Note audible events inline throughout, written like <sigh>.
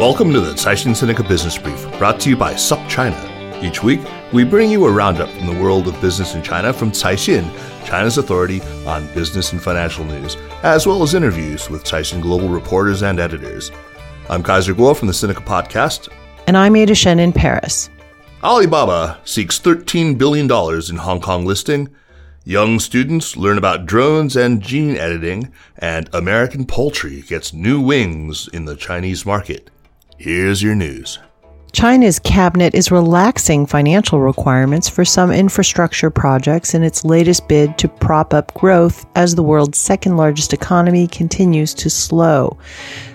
Welcome to the Caixin Sinica Business Brief, brought to you by SupChina. Each week, we bring you a roundup from the world of business in China from Caixin, China's authority on business and financial news, as well as interviews with Caixin Global reporters and editors. I'm Kaiser Kuo from the Sinica Podcast. And I'm Ada Shen in Paris. Alibaba seeks $13 billion in Hong Kong listing. Young students learn about drones and gene editing, and American poultry gets new wings in the Chinese market. Here's your news. China's cabinet is relaxing financial requirements for some infrastructure projects in its latest bid to prop up growth as the world's second largest economy continues to slow.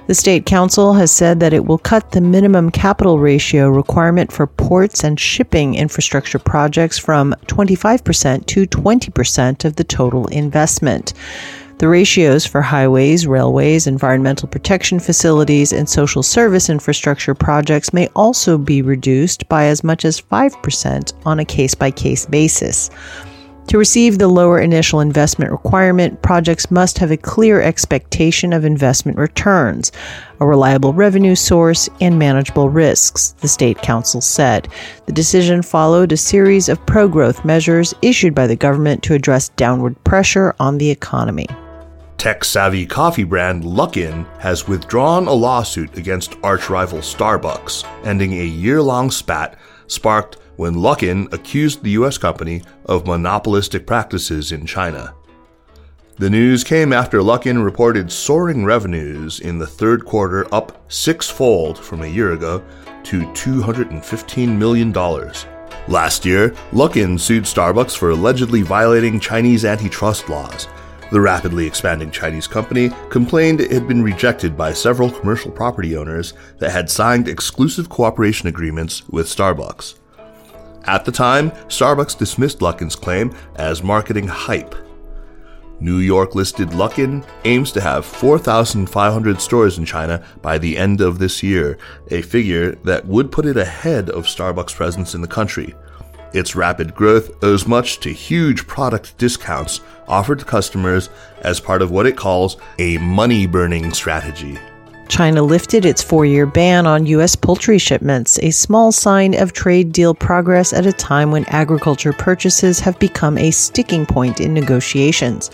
The State Council has said that it will cut the minimum capital ratio requirement for ports and shipping infrastructure projects from 25% to 20% of the total investment. The ratios for highways, railways, environmental protection facilities, and social service infrastructure projects may also be reduced by as much as 5% on a case by case basis. To receive the lower initial investment requirement, projects must have a clear expectation of investment returns, a reliable revenue source, and manageable risks, the State Council said. The decision followed a series of pro growth measures issued by the government to address downward pressure on the economy. Tech savvy coffee brand Luckin has withdrawn a lawsuit against arch rival Starbucks, ending a year long spat sparked when Luckin accused the US company of monopolistic practices in China. The news came after Luckin reported soaring revenues in the third quarter, up sixfold from a year ago to $215 million. Last year, Luckin sued Starbucks for allegedly violating Chinese antitrust laws the rapidly expanding Chinese company complained it had been rejected by several commercial property owners that had signed exclusive cooperation agreements with Starbucks. At the time, Starbucks dismissed Luckin's claim as marketing hype. New York listed Luckin aims to have 4,500 stores in China by the end of this year, a figure that would put it ahead of Starbucks' presence in the country. Its rapid growth owes much to huge product discounts offered to customers as part of what it calls a money burning strategy. China lifted its four year ban on U.S. poultry shipments, a small sign of trade deal progress at a time when agriculture purchases have become a sticking point in negotiations.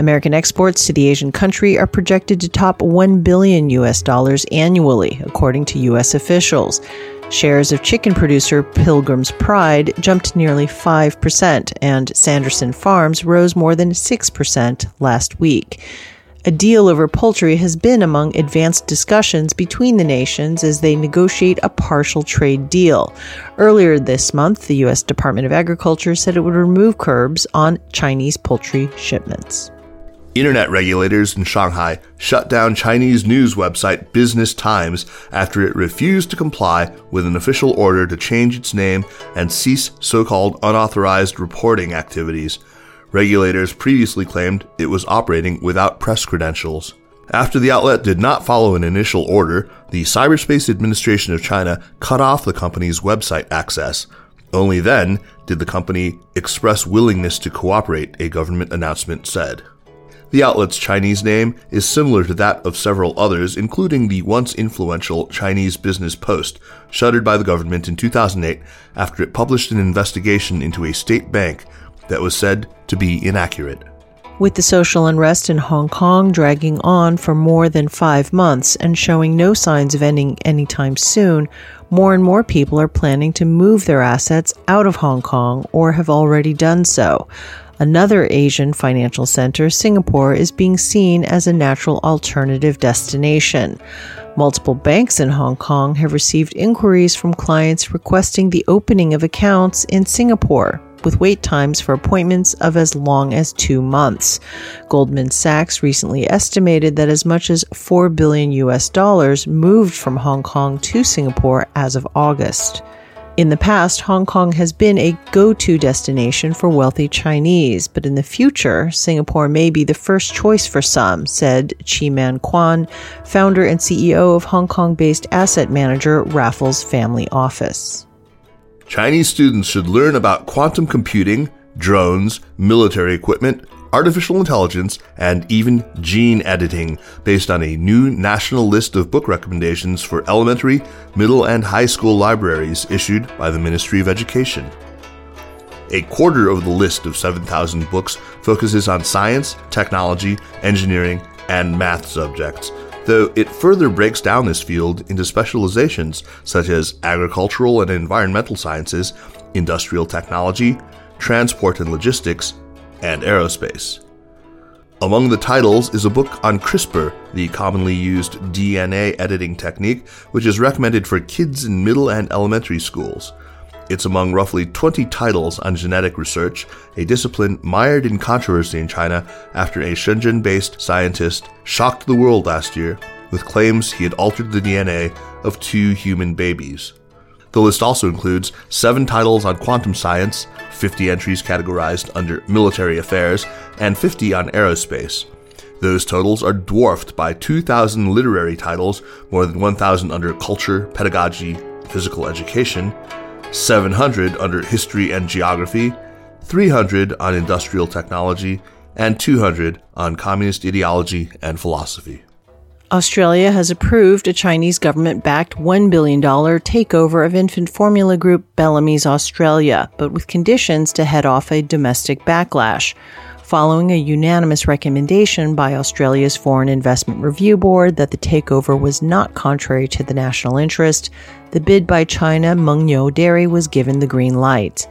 American exports to the Asian country are projected to top 1 billion US dollars annually, according to US officials. Shares of chicken producer Pilgrim's Pride jumped nearly 5%, and Sanderson Farms rose more than 6% last week. A deal over poultry has been among advanced discussions between the nations as they negotiate a partial trade deal. Earlier this month, the U.S. Department of Agriculture said it would remove curbs on Chinese poultry shipments. Internet regulators in Shanghai shut down Chinese news website Business Times after it refused to comply with an official order to change its name and cease so called unauthorized reporting activities. Regulators previously claimed it was operating without press credentials. After the outlet did not follow an initial order, the Cyberspace Administration of China cut off the company's website access. Only then did the company express willingness to cooperate, a government announcement said. The outlet's Chinese name is similar to that of several others, including the once influential Chinese Business Post, shuttered by the government in 2008 after it published an investigation into a state bank that was said to be inaccurate. With the social unrest in Hong Kong dragging on for more than five months and showing no signs of ending anytime soon, more and more people are planning to move their assets out of Hong Kong or have already done so. Another Asian financial center, Singapore, is being seen as a natural alternative destination. Multiple banks in Hong Kong have received inquiries from clients requesting the opening of accounts in Singapore, with wait times for appointments of as long as two months. Goldman Sachs recently estimated that as much as 4 billion US dollars moved from Hong Kong to Singapore as of August. In the past, Hong Kong has been a go to destination for wealthy Chinese, but in the future, Singapore may be the first choice for some, said Chi Man Kwan, founder and CEO of Hong Kong based asset manager Raffles Family Office. Chinese students should learn about quantum computing, drones, military equipment, artificial intelligence, and even gene editing based on a new national list of book recommendations for elementary, middle, and high school libraries issued by the Ministry of Education. A quarter of the list of 7,000 books focuses on science, technology, engineering, and math subjects, though it further breaks down this field into specializations such as agricultural and environmental sciences, industrial technology, transport and logistics, and aerospace. Among the titles is a book on CRISPR, the commonly used DNA editing technique, which is recommended for kids in middle and elementary schools. It's among roughly 20 titles on genetic research, a discipline mired in controversy in China after a Shenzhen based scientist shocked the world last year with claims he had altered the DNA of two human babies. The list also includes seven titles on quantum science, 50 entries categorized under military affairs, and 50 on aerospace. Those totals are dwarfed by 2,000 literary titles, more than 1,000 under culture, pedagogy, physical education, 700 under history and geography, 300 on industrial technology, and 200 on communist ideology and philosophy. Australia has approved a Chinese government backed $1 billion takeover of infant formula group Bellamy's Australia, but with conditions to head off a domestic backlash. Following a unanimous recommendation by Australia's Foreign Investment Review Board that the takeover was not contrary to the national interest, the bid by China Mengniu Dairy was given the green light.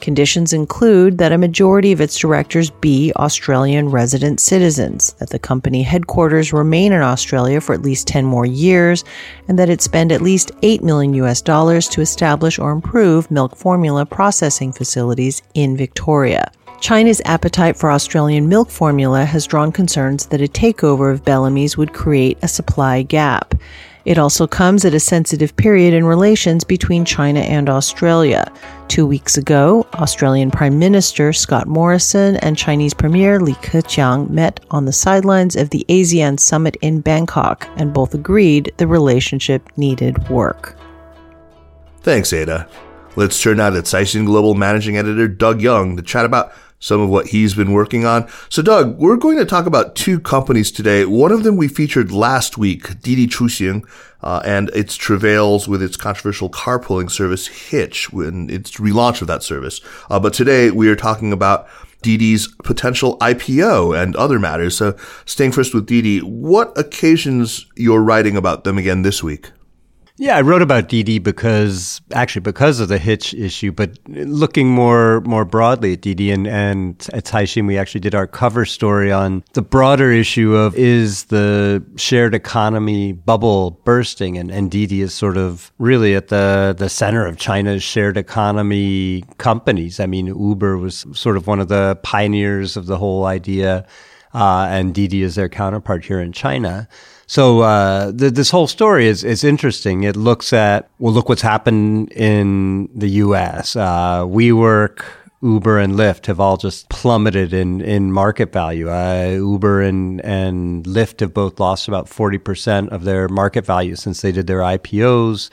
Conditions include that a majority of its directors be Australian resident citizens, that the company headquarters remain in Australia for at least 10 more years, and that it spend at least 8 million US dollars to establish or improve milk formula processing facilities in Victoria. China's appetite for Australian milk formula has drawn concerns that a takeover of Bellamy's would create a supply gap. It also comes at a sensitive period in relations between China and Australia. Two weeks ago, Australian Prime Minister Scott Morrison and Chinese Premier Li Keqiang met on the sidelines of the ASEAN summit in Bangkok and both agreed the relationship needed work. Thanks, Ada. Let's turn now to Caixin Global Managing Editor Doug Young to chat about some of what he's been working on. So, Doug, we're going to talk about two companies today. One of them we featured last week, Didi Chuxing, uh, and its travails with its controversial carpooling service Hitch when its relaunch of that service. Uh, but today we are talking about Didi's potential IPO and other matters. So, staying first with Didi, what occasions you're writing about them again this week? Yeah, I wrote about Didi because actually because of the Hitch issue, but looking more more broadly at Didi and, and at Caixin, we actually did our cover story on the broader issue of is the shared economy bubble bursting and, and Didi is sort of really at the, the center of China's shared economy companies. I mean, Uber was sort of one of the pioneers of the whole idea, uh, and Didi is their counterpart here in China. So uh, the, this whole story is is interesting. It looks at well, look what's happened in the U.S. Uh, WeWork, Uber, and Lyft have all just plummeted in in market value. Uh, Uber and and Lyft have both lost about forty percent of their market value since they did their IPOs.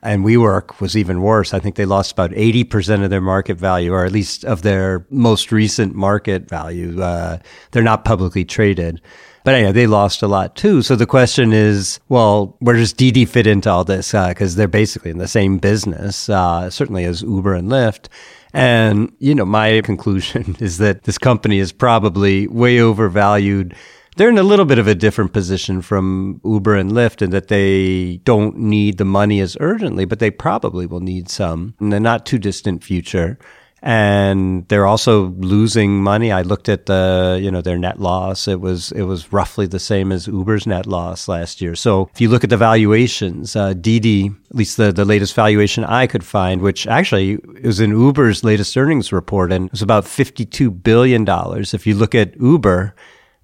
And WeWork was even worse. I think they lost about 80% of their market value, or at least of their most recent market value. Uh, they're not publicly traded. But anyway, they lost a lot too. So the question is, well, where does Didi fit into all this? Because uh, they're basically in the same business, uh, certainly as Uber and Lyft. And, you know, my <laughs> conclusion is that this company is probably way overvalued they're in a little bit of a different position from Uber and Lyft in that they don't need the money as urgently, but they probably will need some in the not too distant future. And they're also losing money. I looked at the, you know, their net loss. It was, it was roughly the same as Uber's net loss last year. So if you look at the valuations, uh, Didi, at least the, the latest valuation I could find, which actually is in Uber's latest earnings report, and it was about $52 billion. If you look at Uber,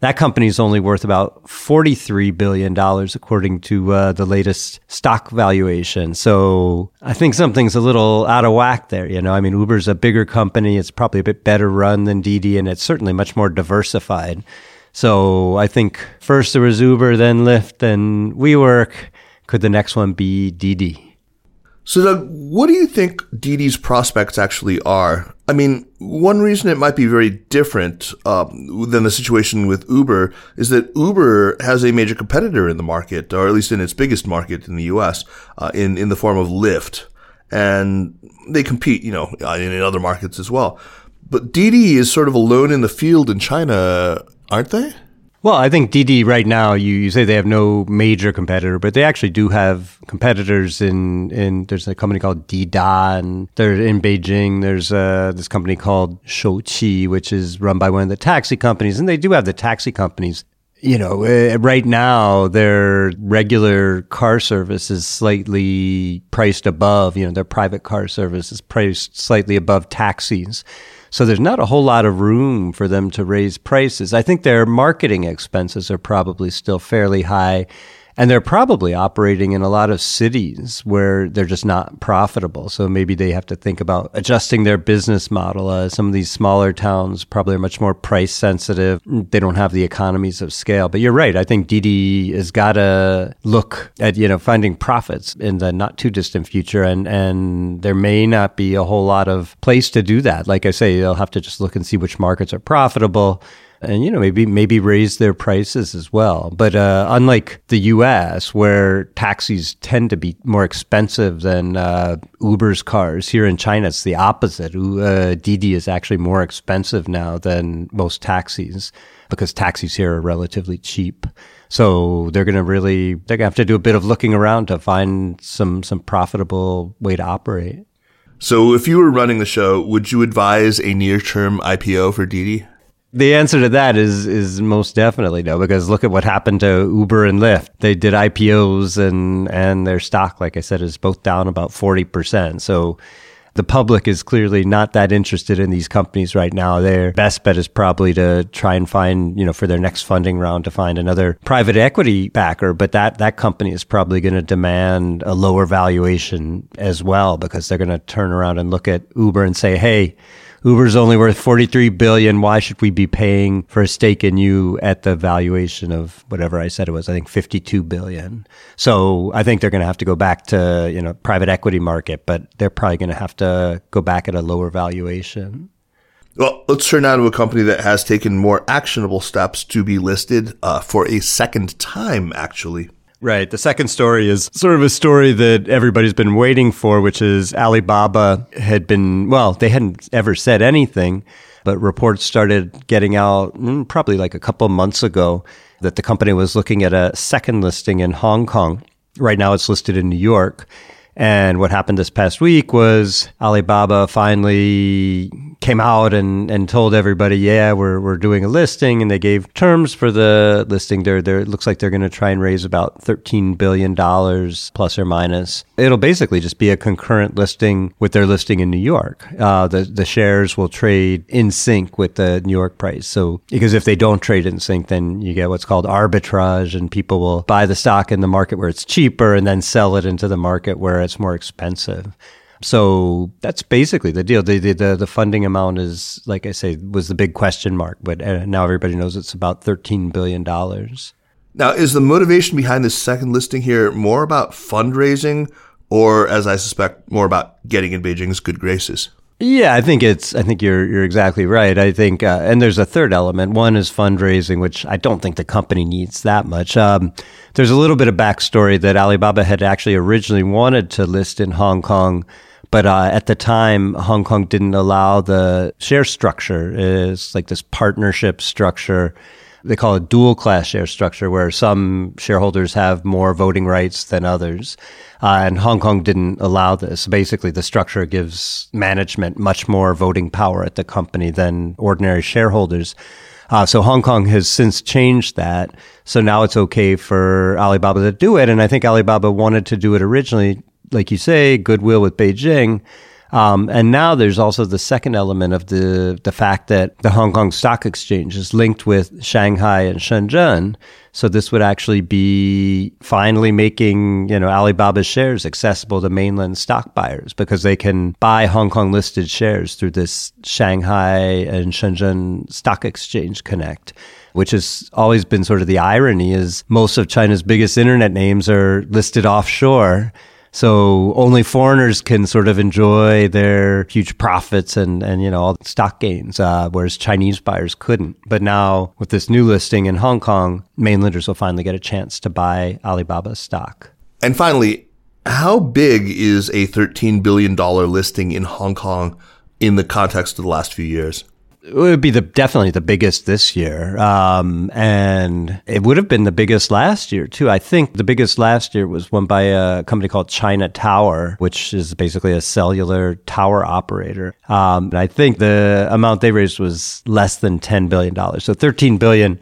that company is only worth about $43 billion, according to uh, the latest stock valuation. So I think something's a little out of whack there. You know, I mean, Uber's a bigger company. It's probably a bit better run than Didi, and it's certainly much more diversified. So I think first there was Uber, then Lyft, then WeWork. Could the next one be Didi? So, Doug, what do you think Didi's prospects actually are? I mean, one reason it might be very different um, than the situation with Uber is that Uber has a major competitor in the market, or at least in its biggest market in the U.S., uh, in in the form of Lyft, and they compete, you know, in, in other markets as well. But Didi is sort of alone in the field in China, aren't they? Well, I think Didi right now, you, you say they have no major competitor, but they actually do have competitors in, in there's a company called Dida and they're in Beijing. There's uh, this company called Shouqi, which is run by one of the taxi companies. And they do have the taxi companies. You know, uh, right now their regular car service is slightly priced above, you know, their private car service is priced slightly above taxis. So there's not a whole lot of room for them to raise prices. I think their marketing expenses are probably still fairly high. And they're probably operating in a lot of cities where they're just not profitable. So maybe they have to think about adjusting their business model. Uh, some of these smaller towns probably are much more price sensitive. They don't have the economies of scale. But you're right. I think Didi has got to look at, you know, finding profits in the not too distant future. And, and there may not be a whole lot of place to do that. Like I say, they'll have to just look and see which markets are profitable and you know maybe maybe raise their prices as well. But uh, unlike the U.S., where taxis tend to be more expensive than uh, Uber's cars, here in China it's the opposite. Uh, Didi is actually more expensive now than most taxis because taxis here are relatively cheap. So they're going to really they're going to have to do a bit of looking around to find some some profitable way to operate. So if you were running the show, would you advise a near-term IPO for Didi? The answer to that is is most definitely no, because look at what happened to Uber and Lyft. They did IPOs and and their stock, like I said, is both down about forty percent. So the public is clearly not that interested in these companies right now. Their best bet is probably to try and find, you know, for their next funding round to find another private equity backer. But that, that company is probably going to demand a lower valuation as well because they're going to turn around and look at Uber and say, Hey, Uber's only worth 43 billion. Why should we be paying for a stake in you at the valuation of whatever I said it was? I think 52 billion. So I think they're going to have to go back to, you know, private equity market, but they're probably going to have to go back at a lower valuation. Well, let's turn now to a company that has taken more actionable steps to be listed uh, for a second time, actually. Right. The second story is sort of a story that everybody's been waiting for, which is Alibaba had been, well, they hadn't ever said anything, but reports started getting out mm, probably like a couple months ago that the company was looking at a second listing in Hong Kong. Right now it's listed in New York. And what happened this past week was Alibaba finally came out and, and told everybody, yeah, we're, we're doing a listing. And they gave terms for the listing. They're, they're, it looks like they're going to try and raise about $13 billion plus or minus. It'll basically just be a concurrent listing with their listing in New York. Uh, the, the shares will trade in sync with the New York price. So, because if they don't trade in sync, then you get what's called arbitrage and people will buy the stock in the market where it's cheaper and then sell it into the market where it's more expensive. So that's basically the deal. The, the, the funding amount is, like I say, was the big question mark, but uh, now everybody knows it's about $13 billion. Now, is the motivation behind this second listing here more about fundraising or as I suspect, more about getting in Beijing's good graces? Yeah, I think it's. I think you're you're exactly right. I think, uh, and there's a third element. One is fundraising, which I don't think the company needs that much. Um, there's a little bit of backstory that Alibaba had actually originally wanted to list in Hong Kong, but uh, at the time, Hong Kong didn't allow the share structure. It's like this partnership structure they call it dual class share structure, where some shareholders have more voting rights than others. Uh, and Hong Kong didn't allow this. Basically, the structure gives management much more voting power at the company than ordinary shareholders. Uh, so Hong Kong has since changed that. So now it's okay for Alibaba to do it. And I think Alibaba wanted to do it originally, like you say, goodwill with Beijing. Um, and now there's also the second element of the the fact that the Hong Kong Stock Exchange is linked with Shanghai and Shenzhen. So this would actually be finally making you know Alibaba's shares accessible to mainland stock buyers because they can buy Hong Kong listed shares through this Shanghai and Shenzhen Stock Exchange Connect which has always been sort of the irony is most of China's biggest internet names are listed offshore. So only foreigners can sort of enjoy their huge profits and, and you know, all stock gains, uh, whereas Chinese buyers couldn't. But now with this new listing in Hong Kong, mainlanders will finally get a chance to buy Alibaba stock. And finally, how big is a $13 billion listing in Hong Kong in the context of the last few years? It would be the definitely the biggest this year, um, and it would have been the biggest last year too. I think the biggest last year was one by a company called China Tower, which is basically a cellular tower operator. Um, and I think the amount they raised was less than ten billion dollars. So thirteen billion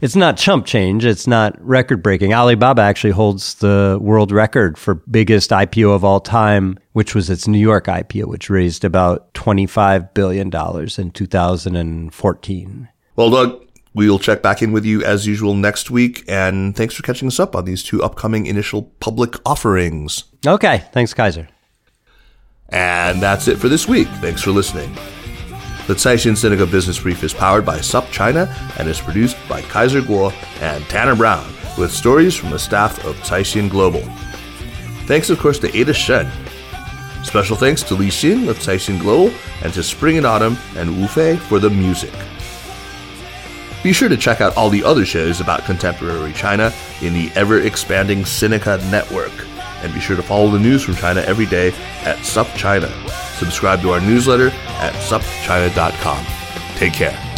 it's not chump change. It's not record breaking. Alibaba actually holds the world record for biggest IPO of all time, which was its New York IPO, which raised about $25 billion in 2014. Well, Doug, we'll check back in with you as usual next week. And thanks for catching us up on these two upcoming initial public offerings. Okay. Thanks, Kaiser. And that's it for this week. Thanks for listening. The Caixin Sinica Business Brief is powered by SupChina and is produced by Kaiser Kuo and Tanner Brown with stories from the staff of Caixin Global. Thanks, of course, to Ada Shen. Special thanks to Li Xin of Caixin Global and to Spring and Autumn and Wu Fei for the music. Be sure to check out all the other shows about contemporary China in the ever expanding Sinica network. And be sure to follow the news from China every day at SUP China. Subscribe to our newsletter at supchina.com. Take care.